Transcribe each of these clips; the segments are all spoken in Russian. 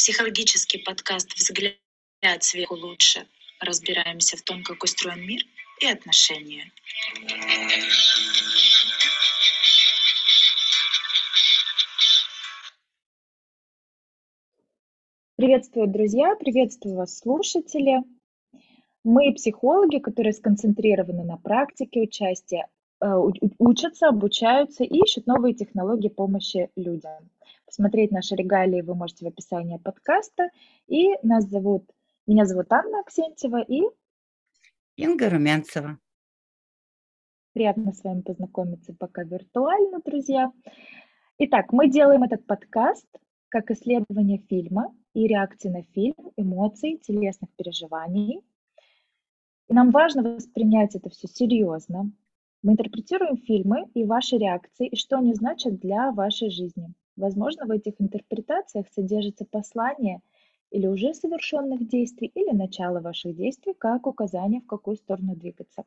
Психологический подкаст «Взгляд сверху лучше». Разбираемся в том, как устроен мир и отношения. Приветствую, друзья! Приветствую вас, слушатели! Мы психологи, которые сконцентрированы на практике участия, э, учатся, обучаются и ищут новые технологии помощи людям. Посмотреть наши регалии вы можете в описании подкаста. И нас зовут, меня зовут Анна Аксентьева и Инга Румянцева. Приятно с вами познакомиться пока виртуально, друзья. Итак, мы делаем этот подкаст как исследование фильма и реакции на фильм, эмоций, телесных переживаний. И нам важно воспринять это все серьезно. Мы интерпретируем фильмы и ваши реакции, и что они значат для вашей жизни. Возможно, в этих интерпретациях содержится послание или уже совершенных действий, или начало ваших действий, как указание, в какую сторону двигаться.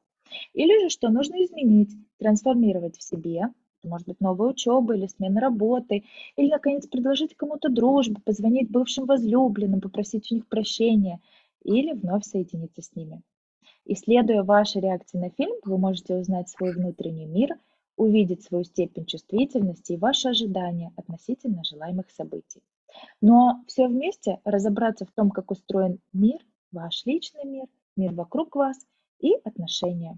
Или же, что нужно изменить, трансформировать в себе, может быть, новая учеба или смена работы, или, наконец, предложить кому-то дружбу, позвонить бывшим возлюбленным, попросить у них прощения, или вновь соединиться с ними. Исследуя ваши реакции на фильм, вы можете узнать свой внутренний мир, увидеть свою степень чувствительности и ваши ожидания относительно желаемых событий. Но все вместе разобраться в том, как устроен мир, ваш личный мир, мир вокруг вас и отношения.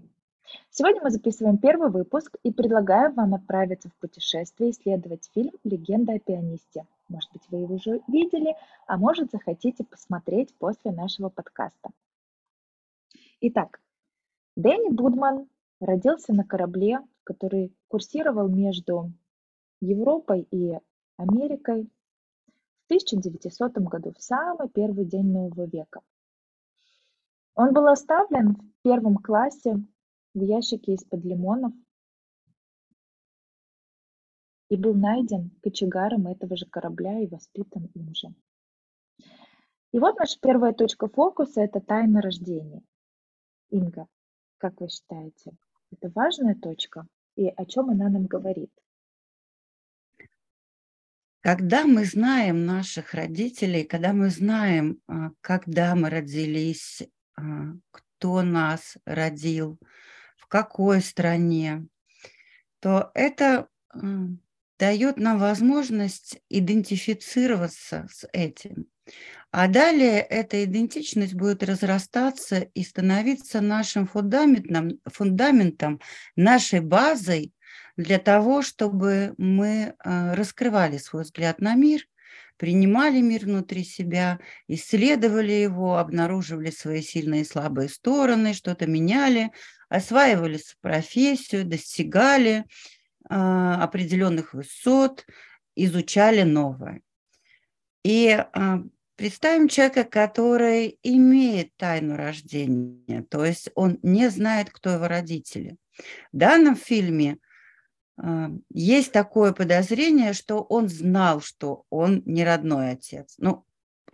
Сегодня мы записываем первый выпуск и предлагаем вам отправиться в путешествие и исследовать фильм «Легенда о пианисте». Может быть, вы его уже видели, а может, захотите посмотреть после нашего подкаста. Итак, Дэнни Будман родился на корабле, который курсировал между Европой и Америкой в 1900 году, в самый первый день нового века. Он был оставлен в первом классе в ящике из-под лимонов и был найден кочегаром этого же корабля и воспитан им же. И вот наша первая точка фокуса – это тайна рождения. Инга, как вы считаете, это важная точка? И о чем она нам говорит? Когда мы знаем наших родителей, когда мы знаем, а, когда мы родились, а, кто нас родил, в какой стране, то это дает нам возможность идентифицироваться с этим. А далее эта идентичность будет разрастаться и становиться нашим фундаментом, фундаментом нашей базой для того, чтобы мы э, раскрывали свой взгляд на мир, принимали мир внутри себя, исследовали его, обнаруживали свои сильные и слабые стороны, что-то меняли, осваивали профессию, достигали э, определенных высот, изучали новое. И э, Представим человека, который имеет тайну рождения, то есть он не знает, кто его родители. В данном фильме э, есть такое подозрение, что он знал, что он не родной отец. Ну,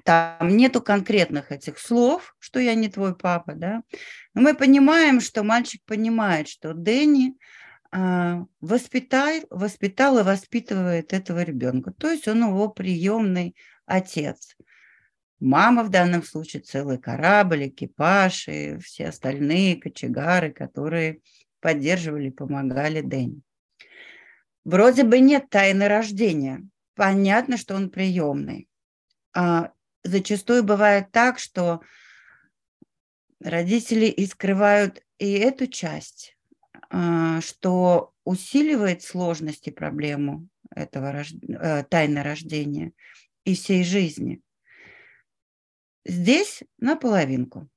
там нету конкретных этих слов, что я не твой папа, да. Но мы понимаем, что мальчик понимает, что Дэнни э, воспитал, воспитал и воспитывает этого ребенка. То есть он его приемный отец. Мама в данном случае целый корабль, экипаж и все остальные кочегары, которые поддерживали, помогали Дэнни. Вроде бы нет тайны рождения. Понятно, что он приемный. А зачастую бывает так, что родители и скрывают и эту часть, а, что усиливает сложность и проблему этого рож... Э, тайны рождения и всей жизни – Здесь наполовинку.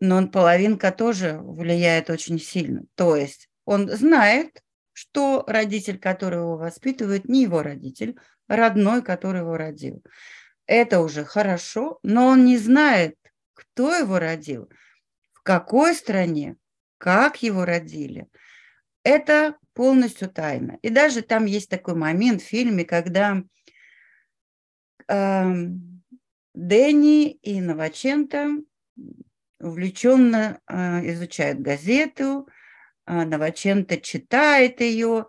Но половинка тоже влияет очень сильно. То есть он знает, что родитель, который его воспитывает, не его родитель, родной, который его родил. Это уже хорошо, но он не знает, кто его родил, в какой стране, как его родили. Это полностью тайна. И даже там есть такой момент в фильме, когда э, Дэнни и Новаченко увлеченно а, изучают газету, а, Новаченко читает ее,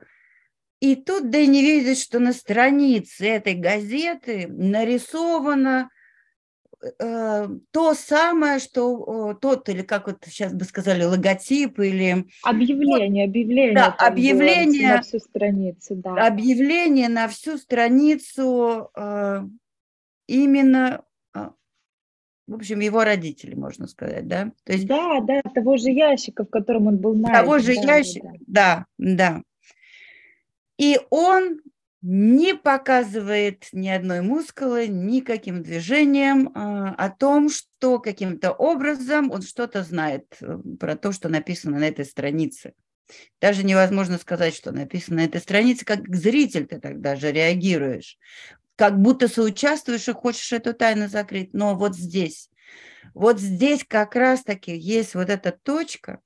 и тут Дэнни видит, что на странице этой газеты нарисована э, то самое, что тот, или как вот сейчас бы сказали, логотип или... Объявление, объявление. Да, объявление. На всю страницу, да. Объявление на всю страницу э, именно в общем, его родители, можно сказать, да? То есть, да, да, того же ящика, в котором он был найден. Того же да, ящика, да, да. да. И он не показывает ни одной мускулы, никаким движением а, о том, что каким-то образом он что-то знает э, про то, что написано на этой странице. Даже невозможно сказать, что написано на этой странице, как зритель ты тогда же реагируешь, как будто соучаствуешь и хочешь эту тайну закрыть. Но вот здесь, вот здесь как раз-таки есть вот эта точка,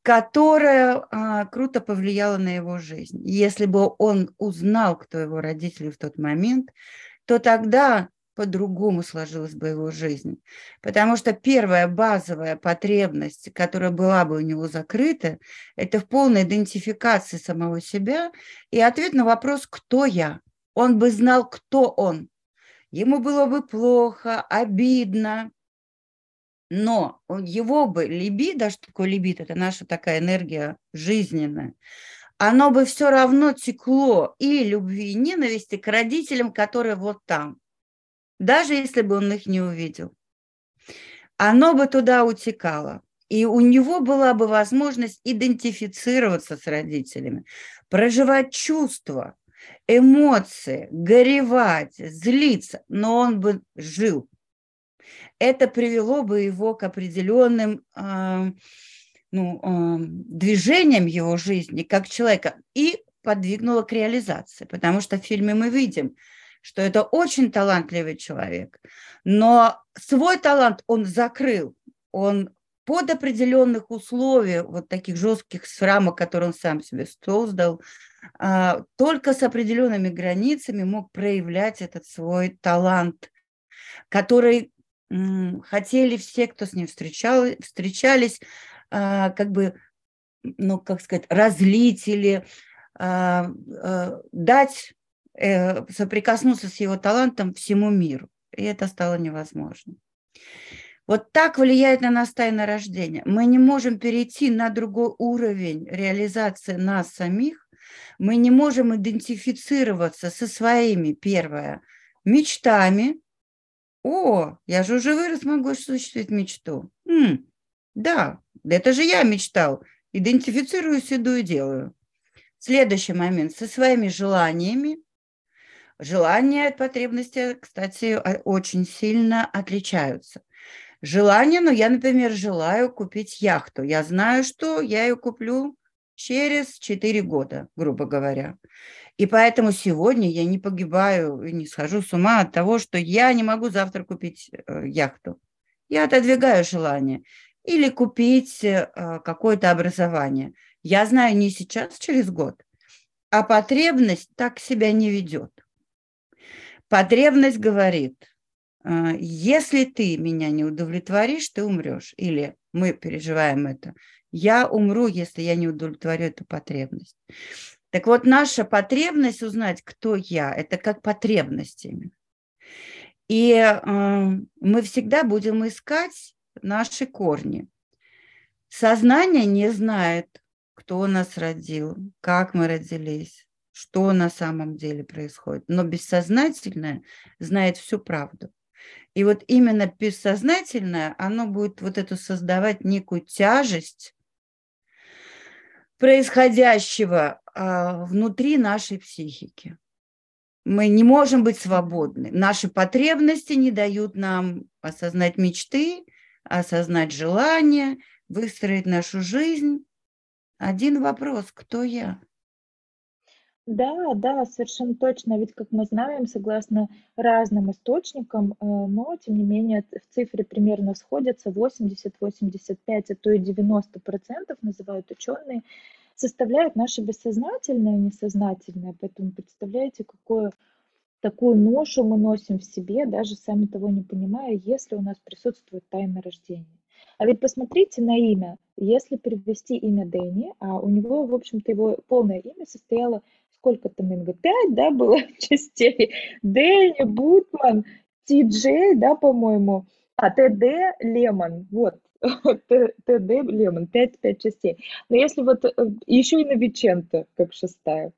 которая а, круто повлияла на его жизнь. Если бы он узнал, кто его родители в тот момент, то тогда по-другому сложилась бы его жизнь. Потому что первая базовая потребность, которая была бы у него закрыта, это в полной идентификации самого себя и ответ на вопрос «Кто я?». Он бы знал, кто он. Ему было бы плохо, обидно, но его бы либидо, что такое либидо, это наша такая энергия жизненная, оно бы все равно текло и любви, и ненависти к родителям, которые вот там, даже если бы он их не увидел. Оно бы туда утекало. И у него была бы возможность идентифицироваться с родителями, проживать чувства, эмоции, горевать, злиться, но он бы жил. Это привело бы его к определенным э, ну, э, движениям его жизни как человека и подвигнуло к реализации, потому что в фильме мы видим, что это очень талантливый человек, но свой талант он закрыл, он под определенных условий, вот таких жестких рамок, которые он сам себе создал, а, только с определенными границами мог проявлять этот свой талант, который хотели все, кто с ним встречал, встречались, а, как бы, ну, как сказать, разлить или а, дать э, соприкоснуться с его талантом всему миру. И это стало невозможно. Вот так влияет на нас тайна рождения. Мы не можем перейти на другой уровень реализации нас самих. Мы не можем идентифицироваться со своими, первое, мечтами, о, я же уже вырос, могу осуществить мечту. М, да, это же я мечтал. Идентифицируюсь, иду и делаю. Следующий момент. Со своими желаниями. Желания от потребности, кстати, очень сильно отличаются. Желание, ну, я, например, желаю купить яхту. Я знаю, что я ее куплю через 4 года, грубо говоря. И поэтому сегодня я не погибаю, не схожу с ума от того, что я не могу завтра купить э, яхту. Я отодвигаю желание. Или купить э, какое-то образование. Я знаю не сейчас, через год. А потребность так себя не ведет. Потребность говорит, если ты меня не удовлетворишь, ты умрешь. Или мы переживаем это. Я умру, если я не удовлетворю эту потребность. Так вот, наша потребность узнать, кто я, это как потребность именно. И э, мы всегда будем искать наши корни. Сознание не знает, кто нас родил, как мы родились, что на самом деле происходит. Но бессознательное знает всю правду. И вот именно бессознательное, оно будет вот эту создавать некую тяжесть происходящего а, внутри нашей психики. Мы не можем быть свободны. Наши потребности не дают нам осознать мечты, осознать желания, выстроить нашу жизнь. Один вопрос, кто я? Да, да, совершенно точно. Ведь, как мы знаем, согласно разным источникам, э, но, тем не менее, в цифре примерно сходятся 80-85, а то и 90 процентов, называют ученые, составляют наше бессознательное и несознательное. Поэтому представляете, какую такую ношу мы носим в себе, даже сами того не понимая, если у нас присутствует тайна рождения. А ведь посмотрите на имя. Если перевести имя Дэнни, а у него, в общем-то, его полное имя состояло сколько там, Инга, пять, да, было частей. Дэнни, Бутман, Ти-Джей, да, по-моему, а, ТД Лемон, вот, ТД Лемон, 5, 5 частей. Но если вот э, еще и на Новиченто, как шестая.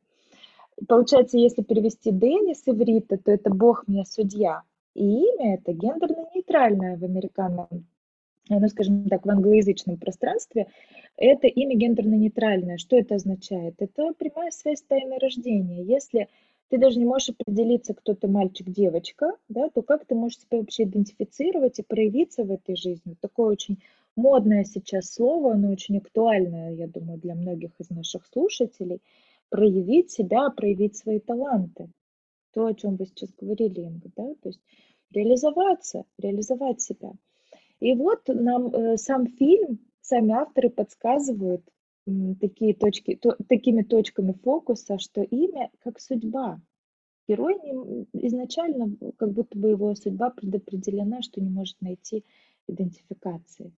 Получается, если перевести Дэнни с иврита, то это «Бог мне судья». И имя это гендерно-нейтральное в американском, ну, скажем так, в англоязычном пространстве. Это имя гендерно-нейтральное. Что это означает? Это прямая связь с тайной рождения. Если ты даже не можешь определиться, кто ты мальчик, девочка, да, то как ты можешь себя вообще идентифицировать и проявиться в этой жизни? Такое очень модное сейчас слово, оно очень актуальное, я думаю, для многих из наших слушателей – проявить себя, проявить свои таланты. То, о чем вы сейчас говорили, Инга, да, то есть реализоваться, реализовать себя. И вот нам э, сам фильм, сами авторы подсказывают такие точки, то, такими точками фокуса, что имя как судьба. Герой не, изначально как будто бы его судьба предопределена, что не может найти идентификации.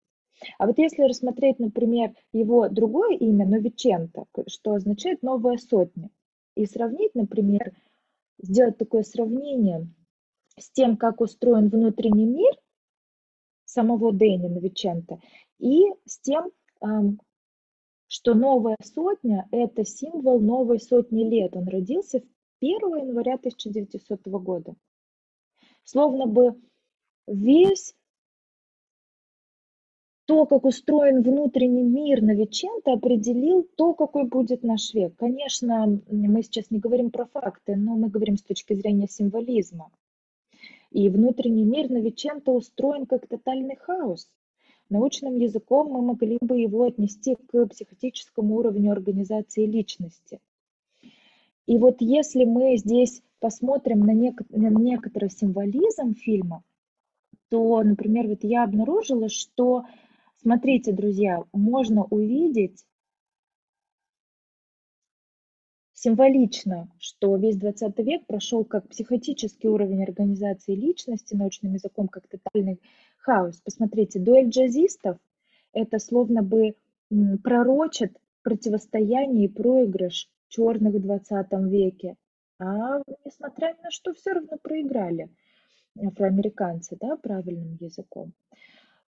А вот если рассмотреть, например, его другое имя, Новиченто, что означает «новая сотня», и сравнить, например, сделать такое сравнение с тем, как устроен внутренний мир самого Дэни Новиченто, и с тем, что новая сотня – это символ новой сотни лет. Он родился 1 января 1900 года. Словно бы весь то, как устроен внутренний мир Новиченко, определил то, какой будет наш век. Конечно, мы сейчас не говорим про факты, но мы говорим с точки зрения символизма. И внутренний мир Новиченко устроен как тотальный хаос. Научным языком мы могли бы его отнести к психотическому уровню организации личности. И вот если мы здесь посмотрим на, нек- на некоторый символизм фильма, то, например, вот я обнаружила, что Смотрите, друзья, можно увидеть символично, что весь 20 век прошел как психотический уровень организации личности, научным языком, как тотальный хаос. Посмотрите, дуэль джазистов – это словно бы пророчит противостояние и проигрыш черных в 20 веке. А несмотря на что, все равно проиграли афроамериканцы, да, правильным языком.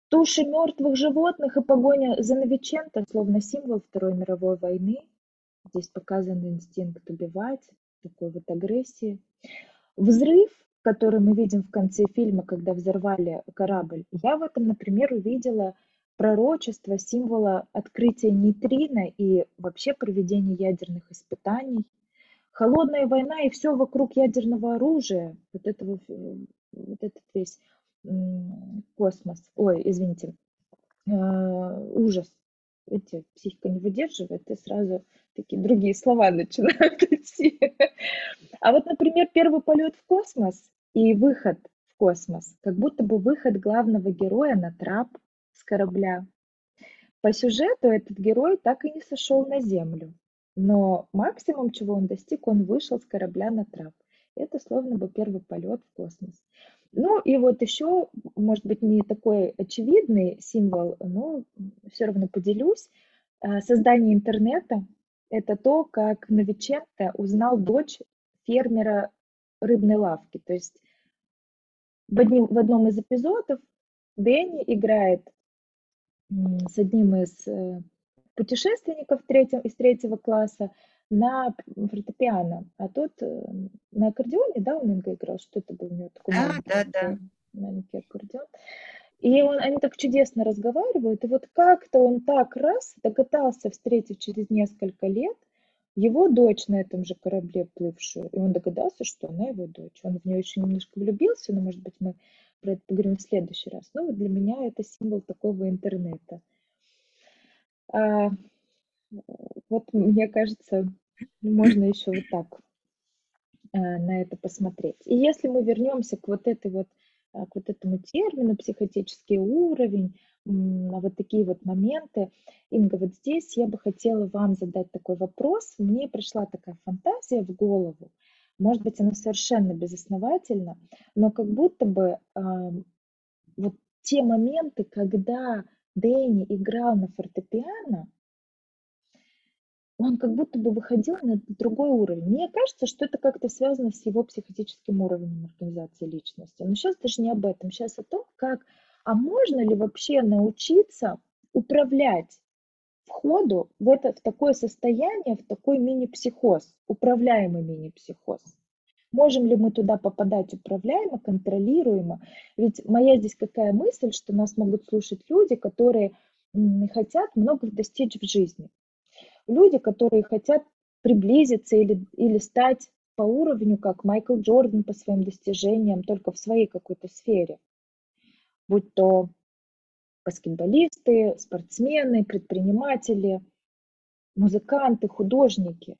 Туши мертвых животных и погоня за Новиченко словно символ Второй мировой войны. Здесь показан инстинкт убивать, такой вот агрессии. Взрыв, который мы видим в конце фильма, когда взорвали корабль, я в этом, например, увидела пророчество символа открытия нейтрино и вообще проведения ядерных испытаний. Холодная война и все вокруг ядерного оружия, вот, этого, вот этот весь космос, ой, извините, а, ужас. Видите, психика не выдерживает, и сразу такие другие слова начинают идти. А вот, например, первый полет в космос и выход в космос, как будто бы выход главного героя на трап с корабля. По сюжету этот герой так и не сошел на Землю, но максимум, чего он достиг, он вышел с корабля на трап. Это словно бы первый полет в космос. Ну и вот еще, может быть, не такой очевидный символ, но все равно поделюсь. А, создание интернета – это то, как Новиченко узнал дочь фермера рыбной лавки. То есть в, одним, в одном из эпизодов Дэнни играет с одним из э, путешественников третьего, из третьего класса, на фортепиано, а тот э, на аккордеоне, да, он Инга играл, что это был у него такой Да, маленький, да, да. маленький аккордеон. И он, они так чудесно разговаривают, и вот как-то он так раз догадался встретить через несколько лет его дочь на этом же корабле плывшую, и он догадался, что она его дочь. Он в нее еще немножко влюбился, но, может быть, мы про это поговорим в следующий раз. Ну, вот для меня это символ такого интернета. А, вот мне кажется, можно еще вот так э, на это посмотреть. И если мы вернемся к вот этой вот э, к вот этому термину психотический уровень, вот такие вот моменты. Инга, вот здесь я бы хотела вам задать такой вопрос. Мне пришла такая фантазия в голову, может быть, она совершенно безосновательна, но как будто бы э, вот те моменты, когда Дэнни играл на фортепиано, он как будто бы выходил на другой уровень. Мне кажется, что это как-то связано с его психотическим уровнем организации личности. Но сейчас даже не об этом. Сейчас о том, как, а можно ли вообще научиться управлять входу в, это, в такое состояние, в такой мини-психоз, управляемый мини-психоз. Можем ли мы туда попадать управляемо, контролируемо? Ведь моя здесь какая мысль, что нас могут слушать люди, которые хотят много достичь в жизни. Люди, которые хотят приблизиться или, или стать по уровню, как Майкл Джордан по своим достижениям, только в своей какой-то сфере. Будь то баскетболисты, спортсмены, предприниматели, музыканты, художники.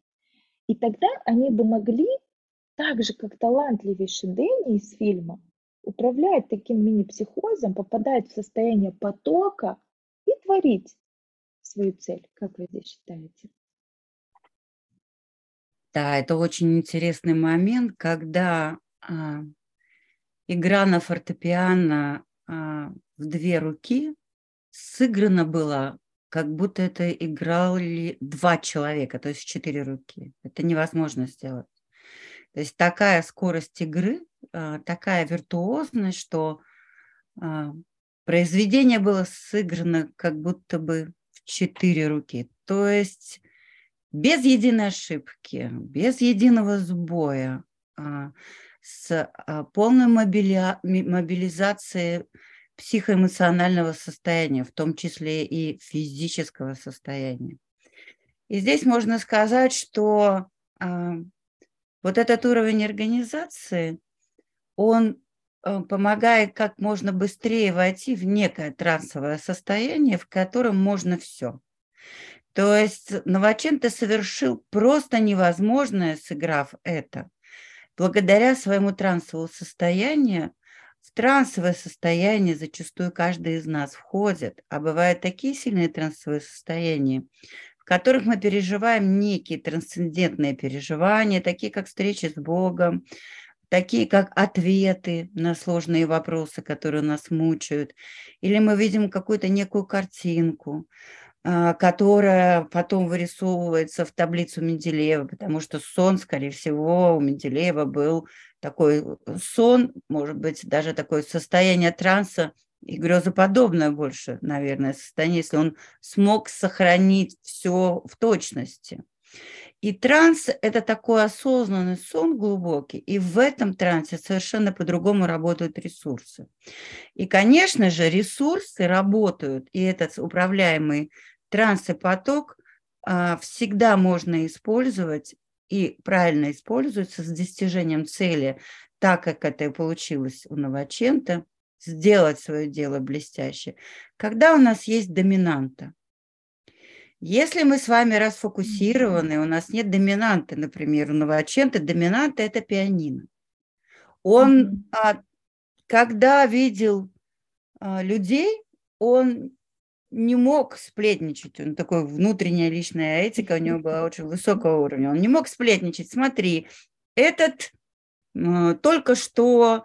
И тогда они бы могли, так же как талантливейший Дэнни из фильма, управлять таким мини-психозом, попадать в состояние потока и творить свою цель. Как вы здесь считаете? Да, это очень интересный момент, когда а, игра на фортепиано а, в две руки сыграно было, как будто это играли два человека, то есть четыре руки. Это невозможно сделать. То есть такая скорость игры, а, такая виртуозность, что а, произведение было сыграно как будто бы четыре руки. То есть без единой ошибки, без единого сбоя, а, с полной мобилизацией психоэмоционального состояния, в том числе и физического состояния. И здесь можно сказать, что а, вот этот уровень организации, он а, помогает как можно быстрее войти в некое трансовое состояние, в котором можно все. То есть Новоченко совершил просто невозможное, сыграв это. Благодаря своему трансовому состоянию в трансовое состояние зачастую каждый из нас входит, а бывают такие сильные трансовые состояния, в которых мы переживаем некие трансцендентные переживания, такие как встречи с Богом, такие как ответы на сложные вопросы, которые нас мучают, или мы видим какую-то некую картинку, а, которая потом вырисовывается в таблицу Менделеева, потому что сон, скорее всего, у Менделеева был такой э, сон, может быть, даже такое состояние транса и грезоподобное больше, наверное, состояние, если он смог сохранить все в точности. И транс – это такой осознанный сон глубокий, и в этом трансе совершенно по-другому работают ресурсы. И, конечно же, ресурсы работают, и этот управляемый транс и поток а, всегда можно использовать и правильно используется с достижением цели, так как это и получилось у Новочента, сделать свое дело блестяще, когда у нас есть доминанта. Если мы с вами расфокусированы, у нас нет доминанты, например, у Новочента доминанта – это пианино. Он, а, когда видел а, людей, он не мог сплетничать. Он такой внутренняя личная этика у него была очень высокого уровня. Он не мог сплетничать. Смотри, этот э, только что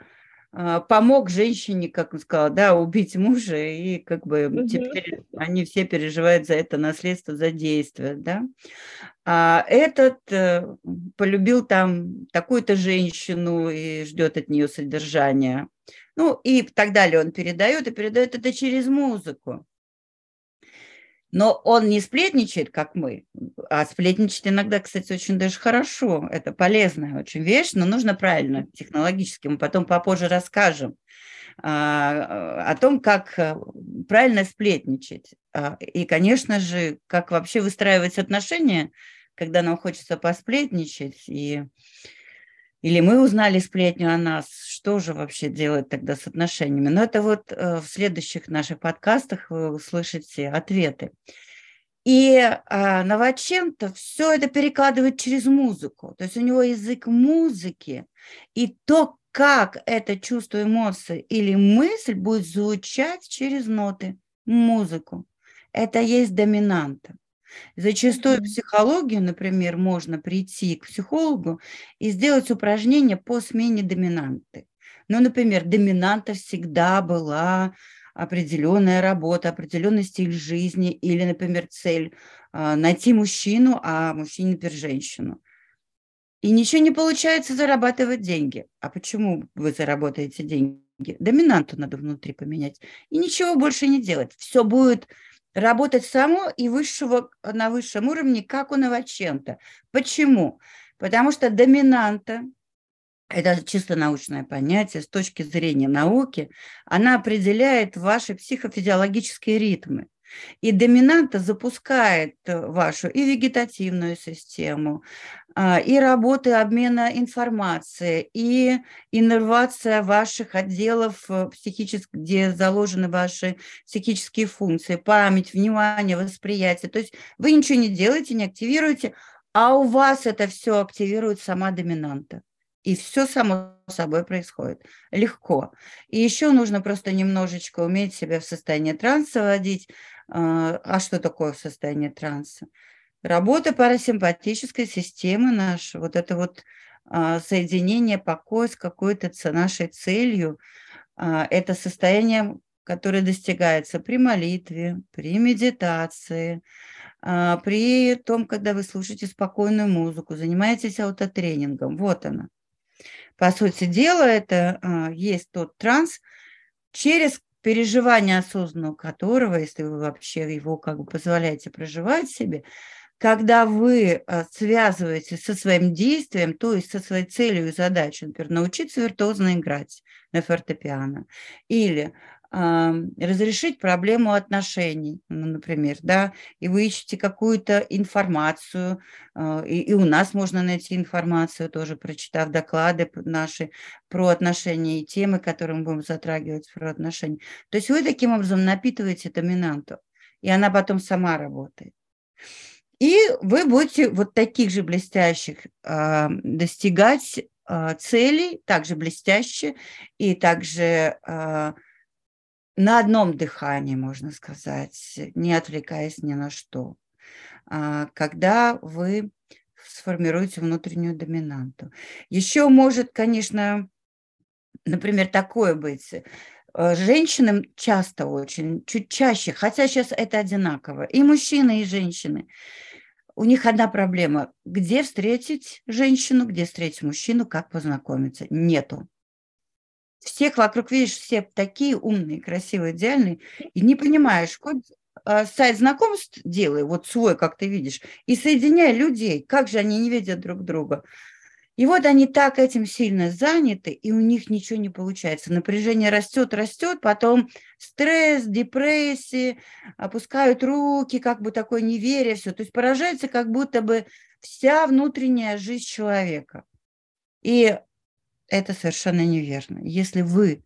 помог женщине, как он сказал, да, убить мужа, и как бы угу. теперь они все переживают за это наследство, за действие, да. А этот э, полюбил там такую-то женщину и ждет от нее содержания. Ну и так далее он передает, и передает это через музыку. Но он не сплетничает, как мы, а сплетничать иногда, кстати, очень даже хорошо. Это полезная очень вещь, но нужно правильно, технологически. Мы потом попозже расскажем а, о том, как э, правильно сплетничать. А, и, конечно же, как вообще выстраивать отношения, когда нам хочется посплетничать и или мы узнали сплетню о нас, что же вообще делать тогда с отношениями? Но это вот э, в следующих наших подкастах вы услышите ответы. И а, Новоченко все это перекладывает через музыку. То есть у него язык музыки, и то, как это чувство, эмоции или мысль будет звучать через ноты, музыку. Это есть доминанта. Зачастую в психологию, например, можно прийти к психологу и сделать упражнение по смене доминанты. Ну, например, доминанта всегда была определенная работа, определенный стиль жизни или, например, цель а, найти мужчину, а мужчине, например, женщину. И ничего не получается зарабатывать деньги. А почему вы заработаете деньги? Доминанту надо внутри поменять. И ничего больше не делать. Все будет работать само и высшего, на высшем уровне, как у новочента. Почему? Потому что доминанта, это чисто научное понятие, с точки зрения науки, она определяет ваши психофизиологические ритмы. И доминанта запускает э, вашу и вегетативную систему, а, и работы обмена информацией, и иннервация ваших отделов э, психических, где заложены ваши психические функции, память, внимание, восприятие. То есть вы ничего не делаете, не активируете, а у вас это все активирует сама доминанта. И все само собой происходит легко. И еще нужно просто немножечко уметь себя в состояние транса вводить, а, а что такое состояние транса? Работа парасимпатической системы наша, вот это вот а, соединение покоя с какой-то нашей целью, а, это состояние, которое достигается при молитве, при медитации, при том, когда вы слушаете спокойную музыку, занимаетесь аутотренингом. Вот она. По сути дела, это есть тот транс, через переживание осознанного которого, если вы вообще его как бы позволяете проживать себе, когда вы а, связываете со своим действием, то есть со своей целью и задачей, например, научиться виртуозно играть на фортепиано, или разрешить проблему отношений, ну, например, да, и вы ищете какую-то информацию, а, и, и у нас можно найти информацию, тоже прочитав доклады наши про отношения и темы, которые мы будем затрагивать про отношения. То есть вы таким образом напитываете доминанту, и она потом сама работает. И вы будете вот таких же блестящих э, достигать э, целей, также блестяще и также на одном дыхании, можно сказать, не отвлекаясь ни на что. А, когда вы сформируете внутреннюю доминанту. Еще может, конечно, например, такое быть. Э, женщинам часто очень, чуть чаще, хотя сейчас это одинаково, и мужчины, и женщины. У них одна проблема. Где встретить женщину, где встретить мужчину, как познакомиться? Нету всех вокруг видишь, все такие умные, красивые, идеальные, и не понимаешь, хоть а, сайт знакомств делай, вот свой, как ты видишь, и соединяй людей, как же они не видят друг друга. И вот они так этим сильно заняты, и у них ничего не получается. Напряжение растет, растет, потом стресс, депрессия, опускают руки, как бы такое неверие, все. То есть поражается как будто бы вся внутренняя жизнь человека. И это совершенно неверно. Если вы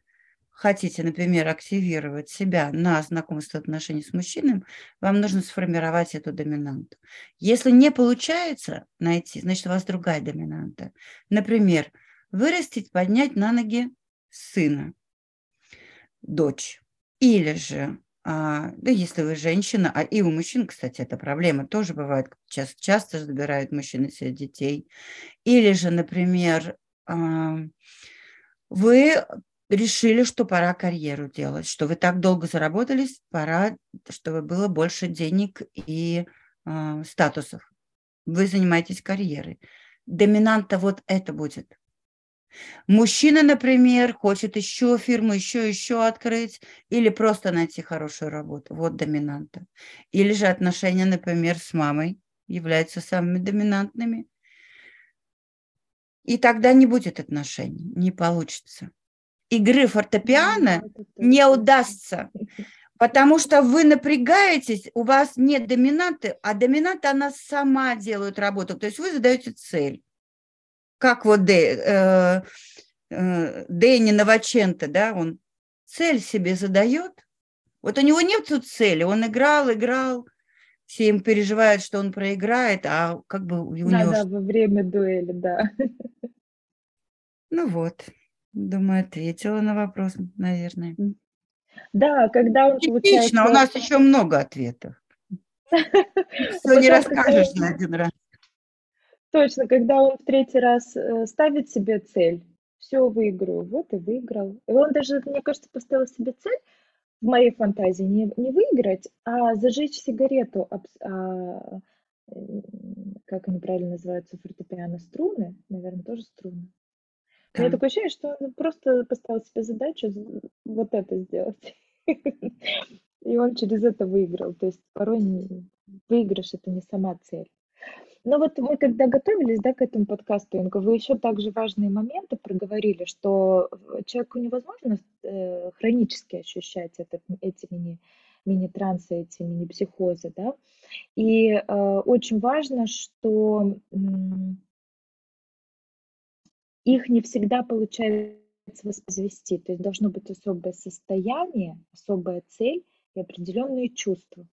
хотите, например, активировать себя на знакомство отношений с мужчиной, вам нужно сформировать эту доминанту. Если не получается найти, значит, у вас другая доминанта. Например, вырастить, поднять на ноги сына, дочь. Или же, а, да если вы женщина, а и у мужчин, кстати, это проблема тоже бывает, часто, часто забирают мужчины себе детей. Или же, например, вы решили, что пора карьеру делать, что вы так долго заработались, пора, чтобы было больше денег и э, статусов. Вы занимаетесь карьерой. Доминанта вот это будет. Мужчина, например, хочет еще фирму, еще, еще открыть или просто найти хорошую работу. Вот доминанта. Или же отношения, например, с мамой являются самыми доминантными. И тогда не будет отношений, не получится. Игры фортепиано не удастся, потому что вы напрягаетесь, у вас нет доминанты, а доминанта она сама делает работу. То есть вы задаете цель. Как вот Дэ, э, э, Дэнни Новаченто, да, он цель себе задает. Вот у него нет тут цели, он играл, играл, все им переживают, что он проиграет, а как бы у да, него... Да, во время дуэли, да. Ну вот, думаю, ответила на вопрос, наверное. Да, когда он Частично, у нас еще много ответов. Все не расскажешь на один раз. Точно, когда он в третий раз э, ставит себе цель, все, выиграю, вот и выиграл. И он даже, мне кажется, поставил себе цель в моей фантазии не, не выиграть, а зажечь сигарету, а, как они правильно называются, фортепиано, струны, наверное, тоже струны. Да. У меня такое ощущение, что он просто поставил себе задачу вот это сделать. И он через это выиграл. То есть порой выигрыш – это не сама цель. Но вот мы когда готовились да, к этому подкасту, вы еще также важные моменты проговорили, что человеку невозможно э, хронически ощущать это, эти мини, мини-трансы, эти мини-психозы, да, и э, очень важно, что э, их не всегда получается воспроизвести, то есть должно быть особое состояние, особая цель и определенные чувства.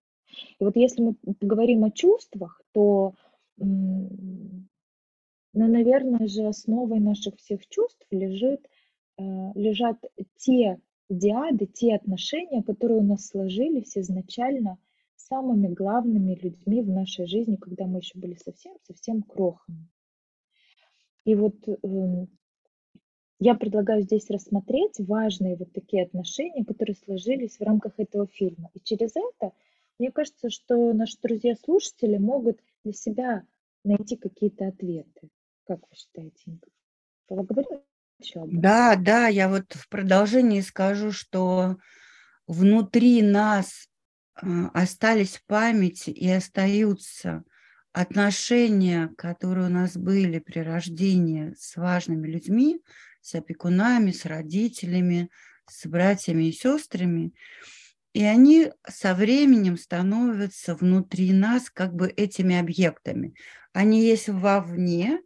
И вот если мы поговорим о чувствах, то но, наверное же, основой наших всех чувств лежит, э, лежат те диады, те отношения, которые у нас сложились изначально самыми главными людьми в нашей жизни, когда мы еще были совсем-совсем крохами. И вот эм, я предлагаю здесь рассмотреть важные вот такие отношения, которые сложились в рамках этого фильма. И через это, мне кажется, что наши друзья-слушатели могут для себя найти какие-то ответы. Как вы считаете? Поговорим еще об этом? Да, да, я вот в продолжении скажу, что внутри нас а, остались в памяти и остаются отношения, которые у нас были при рождении с важными людьми, с опекунами, с родителями, с братьями и сестрами. И они со временем становятся внутри нас как бы этими объектами. Они есть вовне,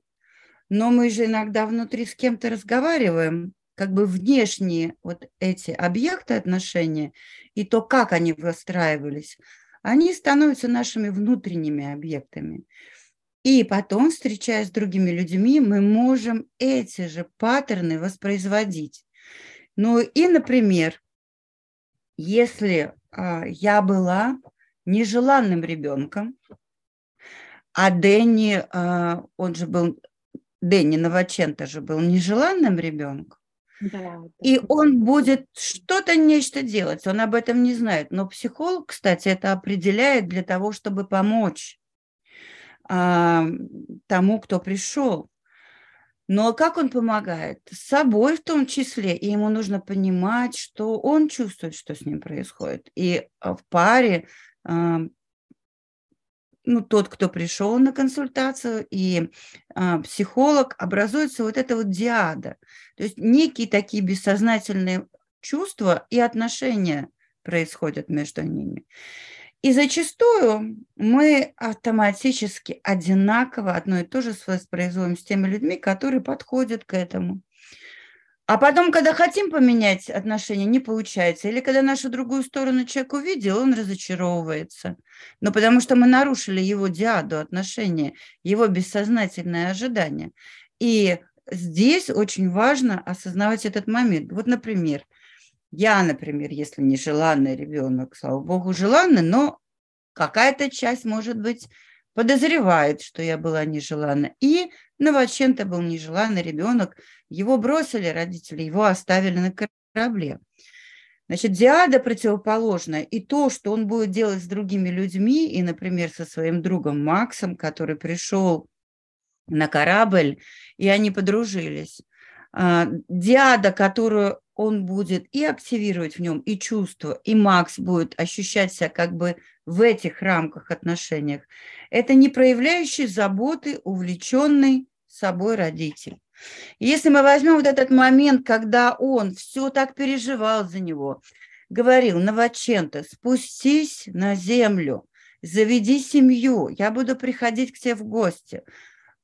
но мы же иногда внутри с кем-то разговариваем, как бы внешние вот эти объекты отношения и то, как они выстраивались, они становятся нашими внутренними объектами. И потом, встречаясь с другими людьми, мы можем эти же паттерны воспроизводить. Ну и, например, если а, я была нежеланным ребенком, а Дэнни, а, он же был, Дэнни Новочента же был нежеланным ребенком, да, и он будет что-то, нечто делать, он об этом не знает. Но психолог, кстати, это определяет для того, чтобы помочь а, тому, кто пришел. Но как он помогает? С собой в том числе. И ему нужно понимать, что он чувствует, что с ним происходит. И а, в паре ну, тот, кто пришел на консультацию, и а, психолог, образуется вот это вот диада. То есть некие такие бессознательные чувства и отношения происходят между ними. И зачастую мы автоматически одинаково одно и то же воспроизводим с теми людьми, которые подходят к этому. А потом, когда хотим поменять отношения, не получается. Или когда нашу другую сторону человек увидел, он разочаровывается. Но потому что мы нарушили его диаду отношения, его бессознательное ожидание. И здесь очень важно осознавать этот момент. Вот, например, я, например, если не желанный ребенок, слава богу, желанный, но какая-то часть, может быть, подозревает, что я была нежеланна. И Новочента был нежеланный ребенок, его бросили родители, его оставили на корабле. Значит, диада противоположная. И то, что он будет делать с другими людьми, и, например, со своим другом Максом, который пришел на корабль, и они подружились. А, диада, которую он будет и активировать в нем и чувство, и Макс будет ощущать себя как бы в этих рамках отношениях. Это не проявляющий заботы, увлеченный собой родитель. Если мы возьмем вот этот момент, когда он все так переживал за него, говорил, Новочента, спустись на землю, заведи семью, я буду приходить к тебе в гости.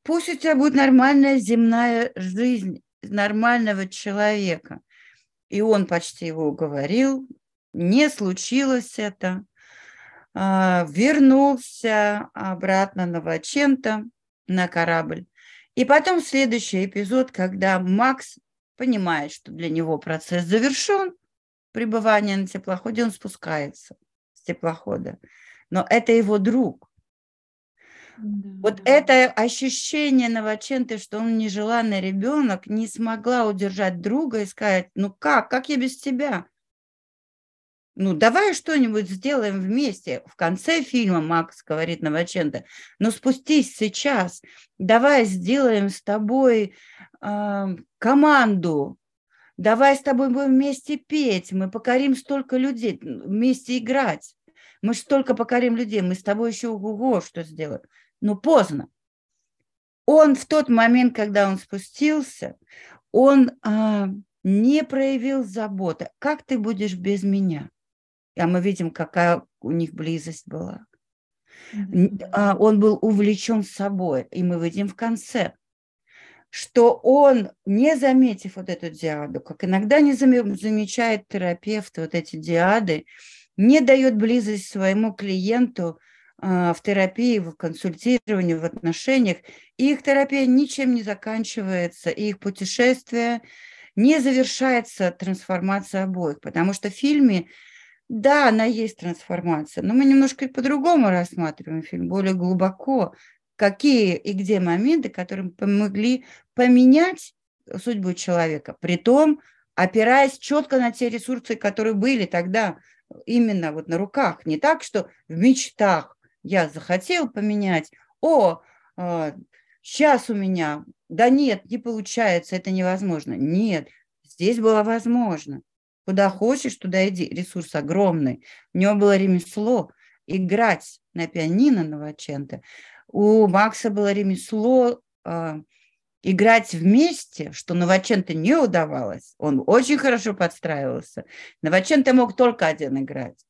Пусть у тебя будет нормальная земная жизнь нормального человека. И он почти его уговорил, не случилось это. А, вернулся обратно на Вачента, на корабль. И потом следующий эпизод, когда Макс понимает, что для него процесс завершен, пребывание на теплоходе, он спускается с теплохода. Но это его друг. Да, вот да. это ощущение Новоченты, что он нежеланный ребенок, не смогла удержать друга и сказать, ну как, как я без тебя? ну, давай что-нибудь сделаем вместе. В конце фильма Макс говорит Новоченко, ну, спустись сейчас, давай сделаем с тобой э, команду, давай с тобой будем вместе петь, мы покорим столько людей, вместе играть. Мы же столько покорим людей, мы с тобой еще ого что сделаем. Но поздно. Он в тот момент, когда он спустился, он а, не проявил заботы. Как ты будешь без меня? А мы видим, какая у них близость была. Mm-hmm. Он был увлечен собой. И мы видим в конце, что он, не заметив вот эту диаду, как иногда не замечает терапевт вот эти диады, не дает близость своему клиенту а, в терапии, в консультировании, в отношениях. И их терапия ничем не заканчивается, и их путешествие не завершается трансформация обоих, потому что в фильме да, она есть трансформация, но мы немножко по-другому рассматриваем фильм, более глубоко, какие и где моменты, которые помогли поменять судьбу человека, при том опираясь четко на те ресурсы, которые были тогда именно вот на руках. Не так, что в мечтах я захотел поменять, о, сейчас а, у меня, да нет, не получается, это невозможно. Нет, здесь было возможно. Куда хочешь, туда иди. Ресурс огромный. У него было ремесло играть на пианино Новоченто. У Макса было ремесло э, играть вместе, что Новоченто не удавалось. Он очень хорошо подстраивался. Новоченто мог только один играть.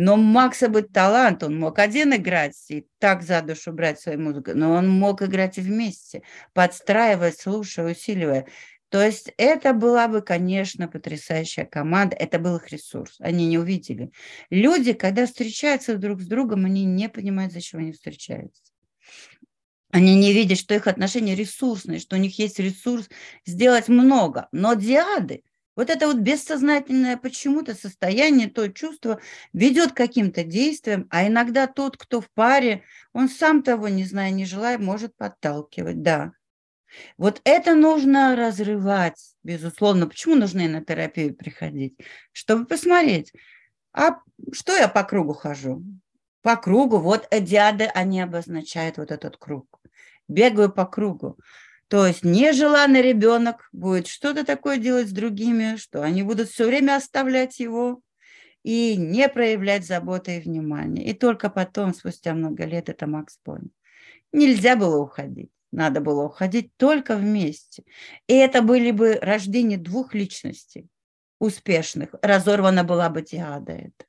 Но Макса был талант, он мог один играть и так за душу брать свою музыку, но он мог играть вместе, подстраивать, слушая, усиливая. То есть это была бы, конечно, потрясающая команда, это был их ресурс, они не увидели. Люди, когда встречаются друг с другом, они не понимают, зачем они встречаются. Они не видят, что их отношения ресурсные, что у них есть ресурс сделать много. Но диады, вот это вот бессознательное почему-то состояние, то чувство ведет к каким-то действиям, а иногда тот, кто в паре, он сам того, не зная, не желая, может подталкивать, да. Вот это нужно разрывать, безусловно. Почему нужно на терапию приходить? Чтобы посмотреть, а что я по кругу хожу? По кругу, вот диады, они обозначают вот этот круг. Бегаю по кругу. То есть нежеланный ребенок будет что-то такое делать с другими, что они будут все время оставлять его и не проявлять заботы и внимания. И только потом, спустя много лет, это Макс понял. Нельзя было уходить. Надо было уходить только вместе. И это были бы рождение двух личностей успешных. Разорвана была бы диада это.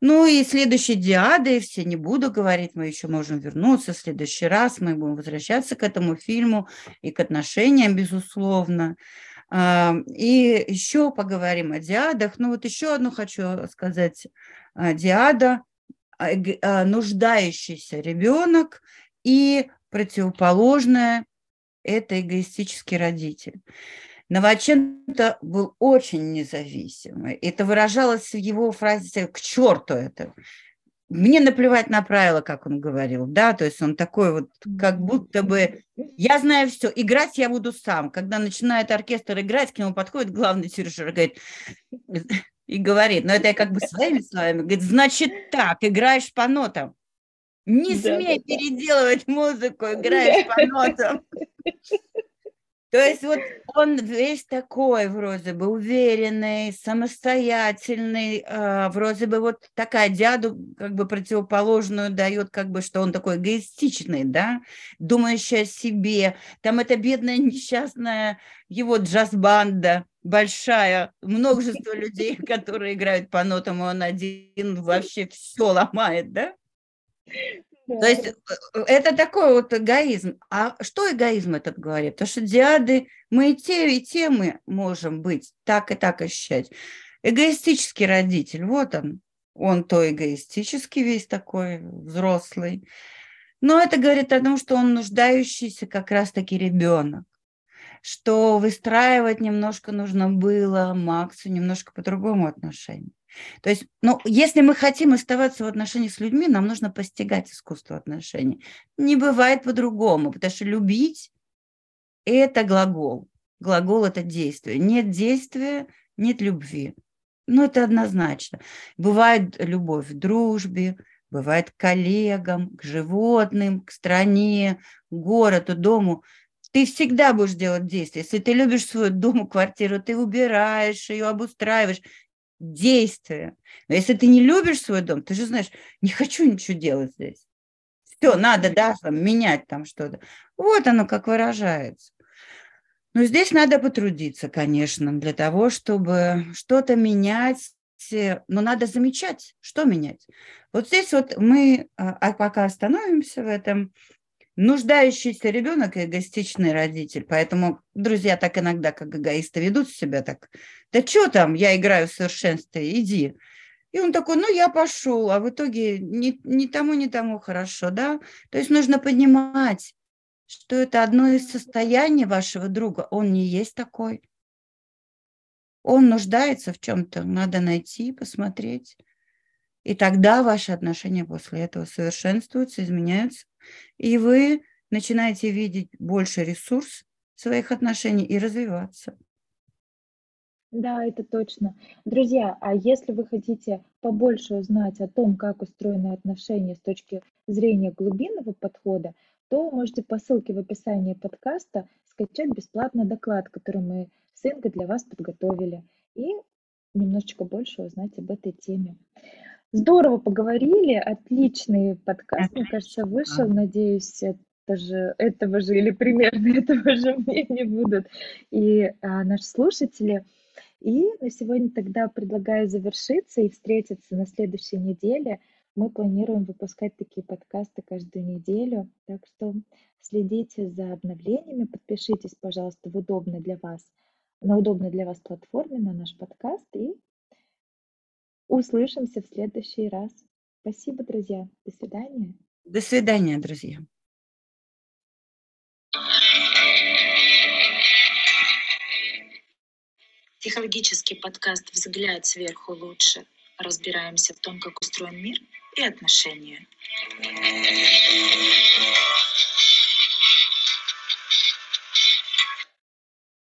Ну и следующей диады, все не буду говорить, мы еще можем вернуться в следующий раз, мы будем возвращаться к этому фильму и к отношениям, безусловно. А, и еще поговорим о диадах. Ну вот еще одну хочу сказать. А, диада, а, нуждающийся ребенок и противоположное – это эгоистический родитель. Новоченко был очень независимый. Это выражалось в его фразе «к черту это». Мне наплевать на правила, как он говорил, да, то есть он такой вот, как будто бы, я знаю все, играть я буду сам. Когда начинает оркестр играть, к нему подходит главный дирижер и говорит, и говорит, ну это я как бы своими словами, говорит, значит так, играешь по нотам. Не да, смей да, переделывать да. музыку, играешь по нотам. То есть вот он весь такой вроде бы уверенный, самостоятельный, э, вроде бы вот такая дяду как бы противоположную дает, как бы, что он такой эгоистичный, да, думающий о себе. Там эта бедная несчастная его джаз-банда большая, множество людей, которые играют по нотам, и он один вообще все ломает, да? То есть э, э, это такой вот эгоизм. А что эгоизм этот говорит? То, что диады, мы и те, и те мы можем быть, так и так ощущать. Эгоистический родитель, вот он. Он то эгоистический весь такой, взрослый. Но это говорит о том, что он нуждающийся как раз-таки ребенок что выстраивать немножко нужно было Максу немножко по-другому отношению. То есть, ну, если мы хотим оставаться в отношениях с людьми, нам нужно постигать искусство отношений. Не бывает по-другому, потому что любить – это глагол. Глагол – это действие. Нет действия – нет любви. Ну, это однозначно. Бывает любовь в дружбе, бывает к коллегам, к животным, к стране, к городу, дому. Ты всегда будешь делать действия. Если ты любишь свой дом, квартиру, ты убираешь ее, обустраиваешь. Действия. Но если ты не любишь свой дом, ты же знаешь, не хочу ничего делать здесь. Все, надо, да, там, менять там что-то. Вот оно как выражается. Но здесь надо потрудиться, конечно, для того, чтобы что-то менять, но надо замечать, что менять. Вот здесь вот мы а, а пока остановимся в этом, нуждающийся ребенок и эгоистичный родитель. Поэтому друзья так иногда, как эгоисты, ведут себя так. Да что там, я играю в совершенстве, иди. И он такой, ну, я пошел, а в итоге ни, ни тому, ни тому хорошо, да? То есть нужно понимать, что это одно из состояний вашего друга. Он не есть такой. Он нуждается в чем-то, надо найти, посмотреть. И тогда ваши отношения после этого совершенствуются, изменяются, и вы начинаете видеть больше ресурс своих отношений и развиваться. Да, это точно. Друзья, а если вы хотите побольше узнать о том, как устроены отношения с точки зрения глубинного подхода, то можете по ссылке в описании подкаста скачать бесплатно доклад, который мы с Ингой для вас подготовили, и немножечко больше узнать об этой теме. Здорово поговорили, отличный подкаст, мне кажется, вышел. Надеюсь, это же, этого же или примерно этого же мнения будут и а, наши слушатели. И на сегодня тогда предлагаю завершиться и встретиться на следующей неделе. Мы планируем выпускать такие подкасты каждую неделю, так что следите за обновлениями, подпишитесь, пожалуйста, в удобной для вас, на удобной для вас платформе на наш подкаст и услышимся в следующий раз. Спасибо, друзья. До свидания. До свидания, друзья. Психологический подкаст «Взгляд сверху лучше». Разбираемся в том, как устроен мир и отношения.